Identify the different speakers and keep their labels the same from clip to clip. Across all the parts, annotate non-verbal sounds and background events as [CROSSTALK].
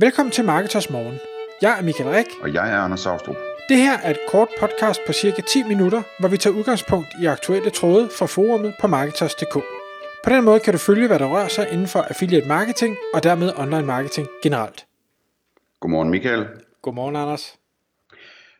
Speaker 1: Velkommen til Marketers Morgen. Jeg er Michael Rik.
Speaker 2: Og jeg er Anders Saustrup.
Speaker 1: Det her er et kort podcast på cirka 10 minutter, hvor vi tager udgangspunkt i aktuelle tråde fra forumet på Marketers.dk. På den måde kan du følge, hvad der rører sig inden for affiliate marketing og dermed online marketing generelt.
Speaker 2: Godmorgen Michael.
Speaker 1: Godmorgen Anders.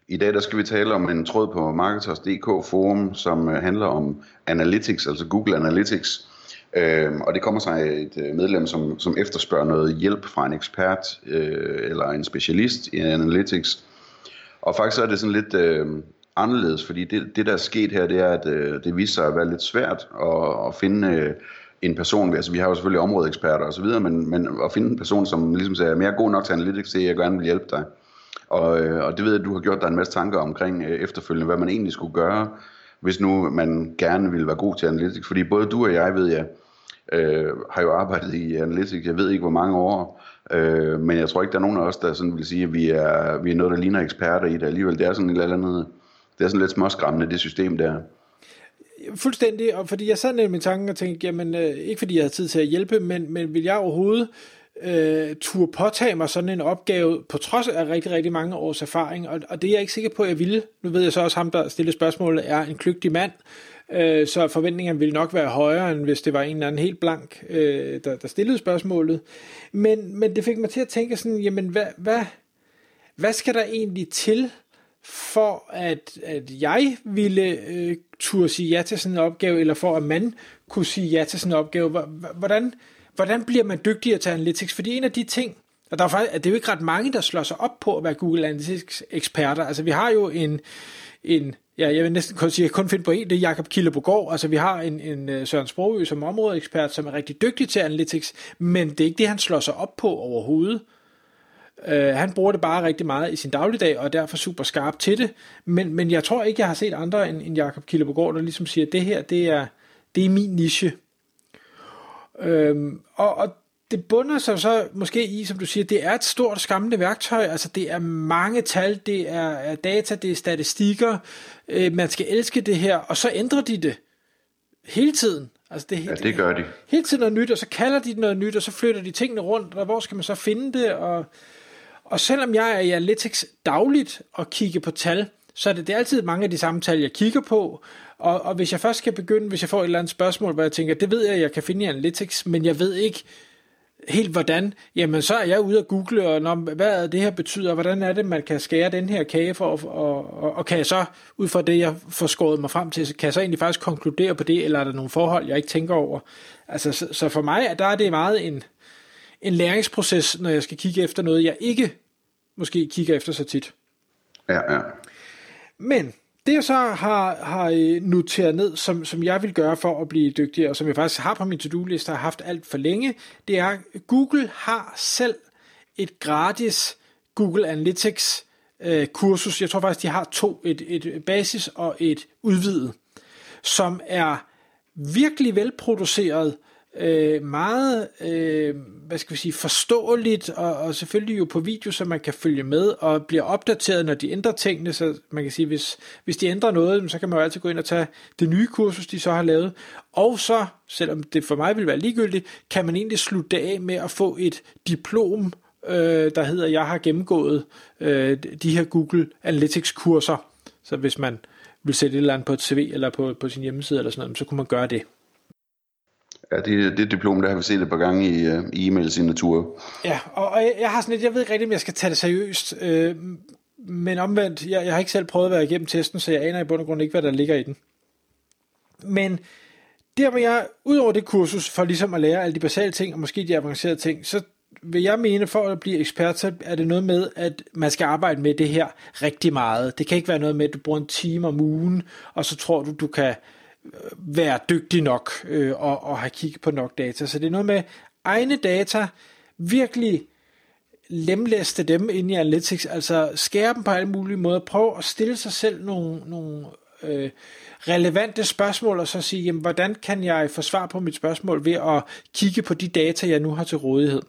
Speaker 2: I dag der skal vi tale om en tråd på Marketers.dk forum, som øh, handler om Analytics, altså Google Analytics. Øh, og det kommer sig af et øh, medlem, som, som efterspørger noget hjælp fra en ekspert øh, eller en specialist i Analytics. Og faktisk så er det sådan lidt øh, anderledes, fordi det, det der er sket her, det er, at øh, det viser sig at være lidt svært at, at finde øh, en person, altså vi har jo selvfølgelig områdeeksperter og så videre, men, men at finde en person, som ligesom siger, mere god nok til Analytics, til jeg gerne vil hjælpe dig. Og, øh, og det ved jeg, at du har gjort dig en masse tanker omkring øh, efterfølgende, hvad man egentlig skulle gøre, hvis nu man gerne ville være god til Analytics. Fordi både du og jeg, ved jeg, øh, har jo arbejdet i Analytics, jeg ved ikke hvor mange år, øh, men jeg tror ikke, der er nogen af os, der sådan vil sige, at vi er, vi er noget, der ligner eksperter i det alligevel. Det er sådan et eller andet, det er sådan lidt småskræmmende, det system der.
Speaker 1: Fuldstændig, og fordi jeg sad ned i min og tænkte, jamen øh, ikke fordi jeg havde tid til at hjælpe, men, men vil jeg overhovedet øh, turde påtage mig sådan en opgave, på trods af rigtig, rigtig mange års erfaring, og, og det er jeg ikke sikker på, at jeg ville. Nu ved jeg så også, ham, der stiller spørgsmålet, er en kløgtig mand, øh, så forventningerne ville nok være højere, end hvis det var en eller anden helt blank, øh, der, der stillede spørgsmålet. Men, men det fik mig til at tænke sådan, jamen hvad, hvad, hvad skal der egentlig til, for at, at jeg ville øh, turde sige ja til sådan en opgave, eller for at man kunne sige ja til sådan en opgave. Hvordan, hvordan bliver man dygtigere til analytics? Fordi en af de ting, og der er faktisk, det er jo ikke ret mange, der slår sig op på at være Google Analytics eksperter. Altså vi har jo en, en ja, jeg vil næsten kun sige, jeg kun finde på en, det er Jakob Killebogård. Altså vi har en, en øh, Søren Sprogø som områdeekspert, som er rigtig dygtig til analytics, men det er ikke det, han slår sig op på overhovedet. Uh, han bruger det bare rigtig meget i sin dagligdag, og er derfor super skarp til det. Men, men jeg tror ikke, jeg har set andre end, end Jakob Killebogård, der ligesom siger, at det her, det er, det er min niche. Øhm, og, og det bunder sig så måske i, som du siger, det er et stort skammende værktøj, altså det er mange tal, det er, er data, det er statistikker, øh, man skal elske det her, og så ændrer de det hele tiden. Altså
Speaker 2: det, ja, det gør de.
Speaker 1: Hele tiden noget nyt, og så kalder de noget nyt, og så flytter de tingene rundt, og hvor skal man så finde det, og, og selvom jeg er i Analytics dagligt og kigger på tal, så er det, det er altid mange af de samme tal, jeg kigger på, og, og hvis jeg først skal begynde, hvis jeg får et eller andet spørgsmål, hvor jeg tænker, det ved jeg, jeg kan finde i Analytics, men jeg ved ikke helt hvordan, jamen så er jeg ude og google, og når, hvad det her betyder, hvordan er det, man kan skære den her kage for, og, og, og, og kan jeg så, ud fra det, jeg får skåret mig frem til, kan jeg så egentlig faktisk konkludere på det, eller er der nogle forhold, jeg ikke tænker over? Altså, så, så for mig, der er det meget en, en læringsproces, når jeg skal kigge efter noget, jeg ikke måske kigger efter så tit.
Speaker 2: Ja, ja.
Speaker 1: Men det jeg så har, har øh, noteret ned, som, som jeg vil gøre for at blive dygtigere, og som jeg faktisk har på min to-do-liste, har haft alt for længe, det er, at Google har selv et gratis Google Analytics øh, kursus. Jeg tror faktisk, de har to, et, et basis og et udvidet, som er virkelig velproduceret, øh, meget, øh, hvad skal vi sige, forståeligt, og, og selvfølgelig jo på video, så man kan følge med, og bliver opdateret, når de ændrer tingene, så man kan sige, hvis, hvis de ændrer noget, så kan man jo altid gå ind og tage det nye kursus, de så har lavet, og så, selvom det for mig vil være ligegyldigt, kan man egentlig slutte af med at få et diplom, øh, der hedder, jeg har gennemgået øh, de her Google Analytics kurser, så hvis man vil sætte et eller andet på et CV eller på, på sin hjemmeside eller sådan noget, så kunne man gøre det.
Speaker 2: Ja, det, det diplom, der har vi set et par gange i, uh, i e-mail-signaturer.
Speaker 1: Ja, og, og jeg, jeg har sådan lidt, jeg ved ikke rigtig, om jeg skal tage det seriøst, øh, men omvendt, jeg, jeg har ikke selv prøvet at være igennem testen, så jeg aner i bund og grund ikke, hvad der ligger i den. Men der hvor jeg, ud over det kursus, for ligesom at lære alle de basale ting, og måske de avancerede ting, så vil jeg mene, for at blive ekspert, så er det noget med, at man skal arbejde med det her rigtig meget. Det kan ikke være noget med, at du bruger en time om ugen, og så tror du, du kan være dygtig nok øh, og, og have kigget på nok data. Så det er noget med egne data, virkelig lemlæste dem ind i Analytics, altså skære dem på alle mulige måder, prøv at stille sig selv nogle, nogle øh, relevante spørgsmål, og så sige, jamen, hvordan kan jeg få svar på mit spørgsmål ved at kigge på de data, jeg nu har til rådighed.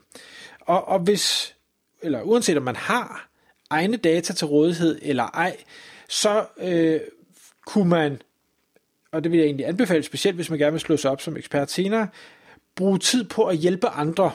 Speaker 1: Og, og hvis, eller uanset om man har egne data til rådighed eller ej, så øh, kunne man og det vil jeg egentlig anbefale, specielt hvis man gerne vil slå sig op som ekspert senere, bruge tid på at hjælpe andre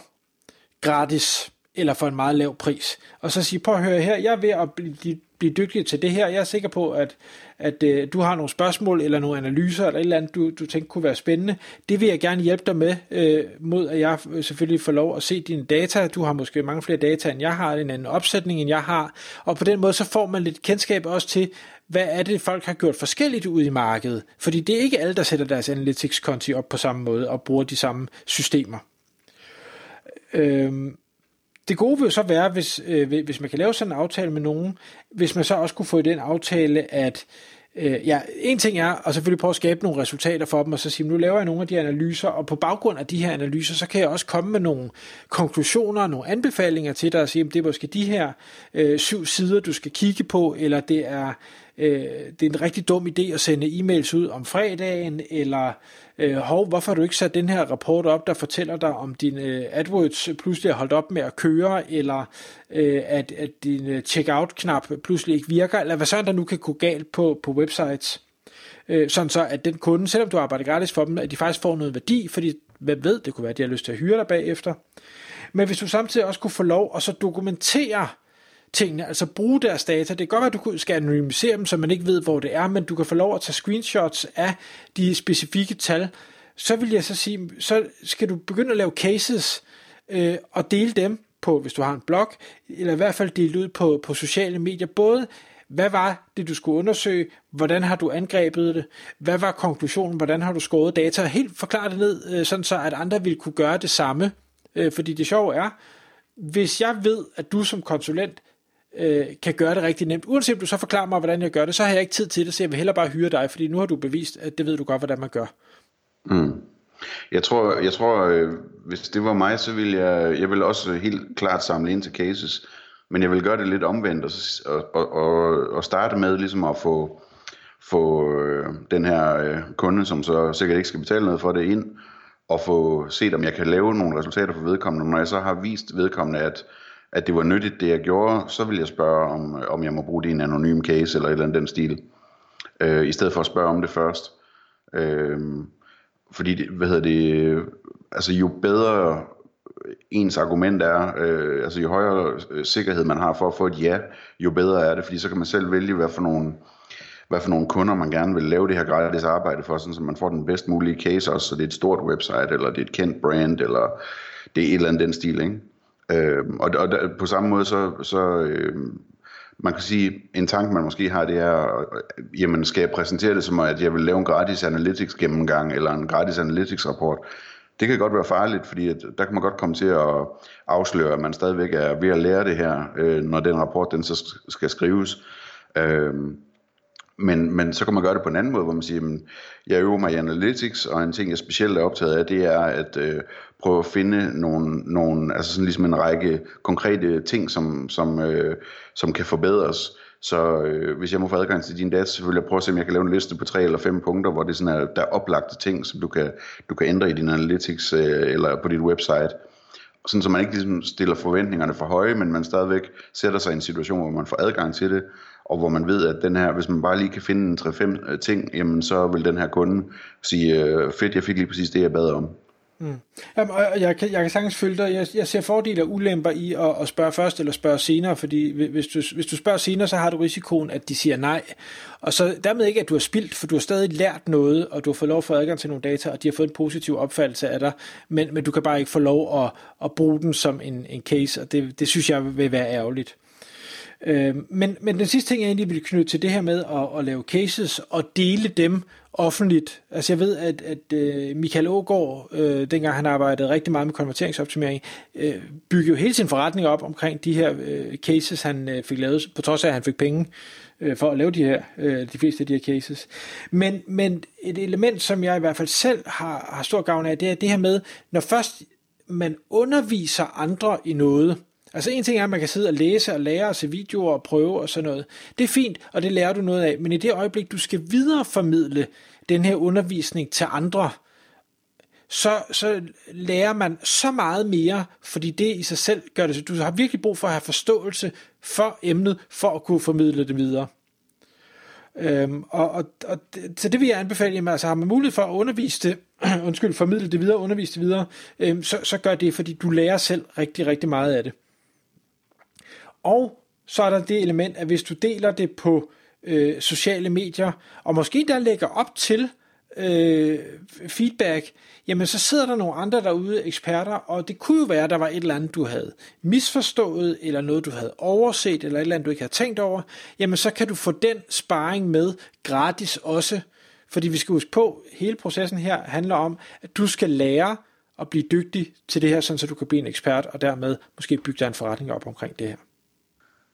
Speaker 1: gratis eller for en meget lav pris. Og så sige, prøv at høre her, jeg er ved at blive, blive dygtig til det her. Jeg er sikker på, at, at øh, du har nogle spørgsmål eller nogle analyser eller et eller andet, du, du tænker kunne være spændende. Det vil jeg gerne hjælpe dig med, øh, mod at jeg øh, selvfølgelig får lov at se dine data. Du har måske mange flere data, end jeg har, en anden opsætning, end jeg har. Og på den måde, så får man lidt kendskab også til, hvad er det, folk har gjort forskelligt ud i markedet. Fordi det er ikke alle, der sætter deres analytics-konti op på samme måde og bruger de samme systemer. Øhm, det gode vil jo så være, hvis, øh, hvis man kan lave sådan en aftale med nogen, hvis man så også kunne få i den aftale, at øh, ja, en ting er at selvfølgelig prøve at skabe nogle resultater for dem, og så sige, nu laver jeg nogle af de analyser, og på baggrund af de her analyser, så kan jeg også komme med nogle konklusioner, nogle anbefalinger til dig, og sige, at det er måske de her øh, syv sider, du skal kigge på, eller det er øh, det er en rigtig dum idé at sende e-mails ud om fredagen, eller øh, hov, hvorfor har du ikke sat den her rapport op, der fortæller dig, om din øh, AdWords pludselig er holdt op med at køre, eller øh, at, at din øh, checkout-knap pludselig ikke virker, eller hvad så der nu kan gå galt på, på websites. Øh, sådan så, at den kunde, selvom du arbejder gratis for dem, at de faktisk får noget værdi, fordi hvem ved, det kunne være, at de har lyst til at hyre dig bagefter. Men hvis du samtidig også kunne få lov at så dokumentere tingene, altså bruge deres data. Det kan godt være, at du skal anonymisere dem, så man ikke ved, hvor det er, men du kan få lov at tage screenshots af de specifikke tal. Så vil jeg så sige, så skal du begynde at lave cases øh, og dele dem på, hvis du har en blog, eller i hvert fald dele ud på, på sociale medier. Både, hvad var det, du skulle undersøge? Hvordan har du angrebet det? Hvad var konklusionen? Hvordan har du skåret data? Helt forklare det ned, øh, sådan så at andre vil kunne gøre det samme. Øh, fordi det sjove er, hvis jeg ved, at du som konsulent øh, kan gøre det rigtig nemt. Uanset om du så forklarer mig, hvordan jeg gør det, så har jeg ikke tid til det, så jeg vil hellere bare hyre dig, fordi nu har du bevist, at det ved du godt, hvordan man gør.
Speaker 2: Mm. Jeg tror, jeg tror øh, hvis det var mig, så ville jeg, jeg vil også helt klart samle ind til cases, men jeg vil gøre det lidt omvendt, og, og, og, og starte med ligesom at få, få øh, den her øh, kunde, som så sikkert ikke skal betale noget for det ind, og få set, om jeg kan lave nogle resultater for vedkommende. Når jeg så har vist vedkommende, at at det var nyttigt, det jeg gjorde, så vil jeg spørge, om, øh, om jeg må bruge det i en anonym case, eller et eller andet den stil, øh, i stedet for at spørge om det først. Øh, fordi, det, hvad hedder det, altså jo bedre ens argument er, øh, altså jo højere øh, sikkerhed man har for at få et ja, jo bedre er det, fordi så kan man selv vælge, hvad for nogle, hvad for nogle kunder man gerne vil lave det her gratis arbejde for, sådan så man får den bedst mulige case også, så det er et stort website, eller det er et kendt brand, eller det er et eller andet den stil, ikke? Øh, og og der, på samme måde, så, så øh, man kan sige, en tanke man måske har, det er, øh, jamen skal jeg præsentere det som, at jeg vil lave en gratis analytics gennemgang, eller en gratis analytics rapport. Det kan godt være farligt, fordi at der kan man godt komme til at afsløre, at man stadigvæk er ved at lære det her, øh, når den rapport den så skal skrives. Øh, men, men så kan man gøre det på en anden måde, hvor man siger, at jeg øver mig i analytics, og en ting, jeg specielt er optaget af, det er at øh, prøve at finde nogle, nogle, altså sådan ligesom en række konkrete ting, som, som, øh, som kan forbedres. Så øh, hvis jeg må få adgang til din data, så vil jeg prøve at se, om jeg kan lave en liste på tre eller fem punkter, hvor det sådan er, der er oplagte ting, som du kan, du kan ændre i din analytics øh, eller på dit website. Sådan så man ikke ligesom stiller forventningerne for høje, men man stadigvæk sætter sig i en situation, hvor man får adgang til det, og hvor man ved, at den her, hvis man bare lige kan finde en 3-5 øh, ting, jamen så vil den her kunde sige, øh, fedt, jeg fik lige præcis det, jeg bad om.
Speaker 1: Mm. Jamen, og jeg, kan, jeg kan sagtens følge dig. Jeg, jeg ser fordele og ulemper i at, at spørge først eller spørge senere, fordi hvis du, hvis du spørger senere, så har du risikoen, at de siger nej. Og så dermed ikke, at du har spildt, for du har stadig lært noget, og du har fået lov at få adgang til nogle data, og de har fået en positiv opfattelse af dig, men, men du kan bare ikke få lov at, at bruge den som en, en case, og det, det synes jeg vil være ærgerligt. Øh, men, men den sidste ting, jeg egentlig ville knytte til det her med at, at lave cases og dele dem offentligt. Altså jeg ved, at, at uh, Michael Ågaard, øh, dengang han arbejdede rigtig meget med konverteringsoptimering, øh, byggede jo hele sin forretning op omkring de her øh, cases, han øh, fik lavet, på trods af, at han fik penge øh, for at lave de her, øh, de fleste af de her cases. Men, men et element, som jeg i hvert fald selv har, har stor gavn af, det er det her med, når først man underviser andre i noget, Altså en ting er, at man kan sidde og læse og lære og se videoer og prøve og sådan noget. Det er fint, og det lærer du noget af. Men i det øjeblik, du skal videreformidle den her undervisning til andre, så, så lærer man så meget mere, fordi det i sig selv gør det. Du har virkelig brug for at have forståelse for emnet, for at kunne formidle det videre. Øhm, og, og, og så det vil jeg anbefale, jamen, altså har man mulighed for at undervise det, [CLEARS THROAT] undskyld, formidle det videre, undervise det videre, øhm, så, så gør det, fordi du lærer selv rigtig, rigtig meget af det. Og så er der det element, at hvis du deler det på øh, sociale medier, og måske der lægger op til øh, feedback, jamen så sidder der nogle andre derude, eksperter, og det kunne jo være, at der var et eller andet, du havde misforstået, eller noget, du havde overset, eller et eller andet, du ikke havde tænkt over, jamen så kan du få den sparring med gratis også, fordi vi skal huske på, hele processen her handler om, at du skal lære at blive dygtig til det her, sådan så du kan blive en ekspert, og dermed måske bygge dig en forretning op omkring det her.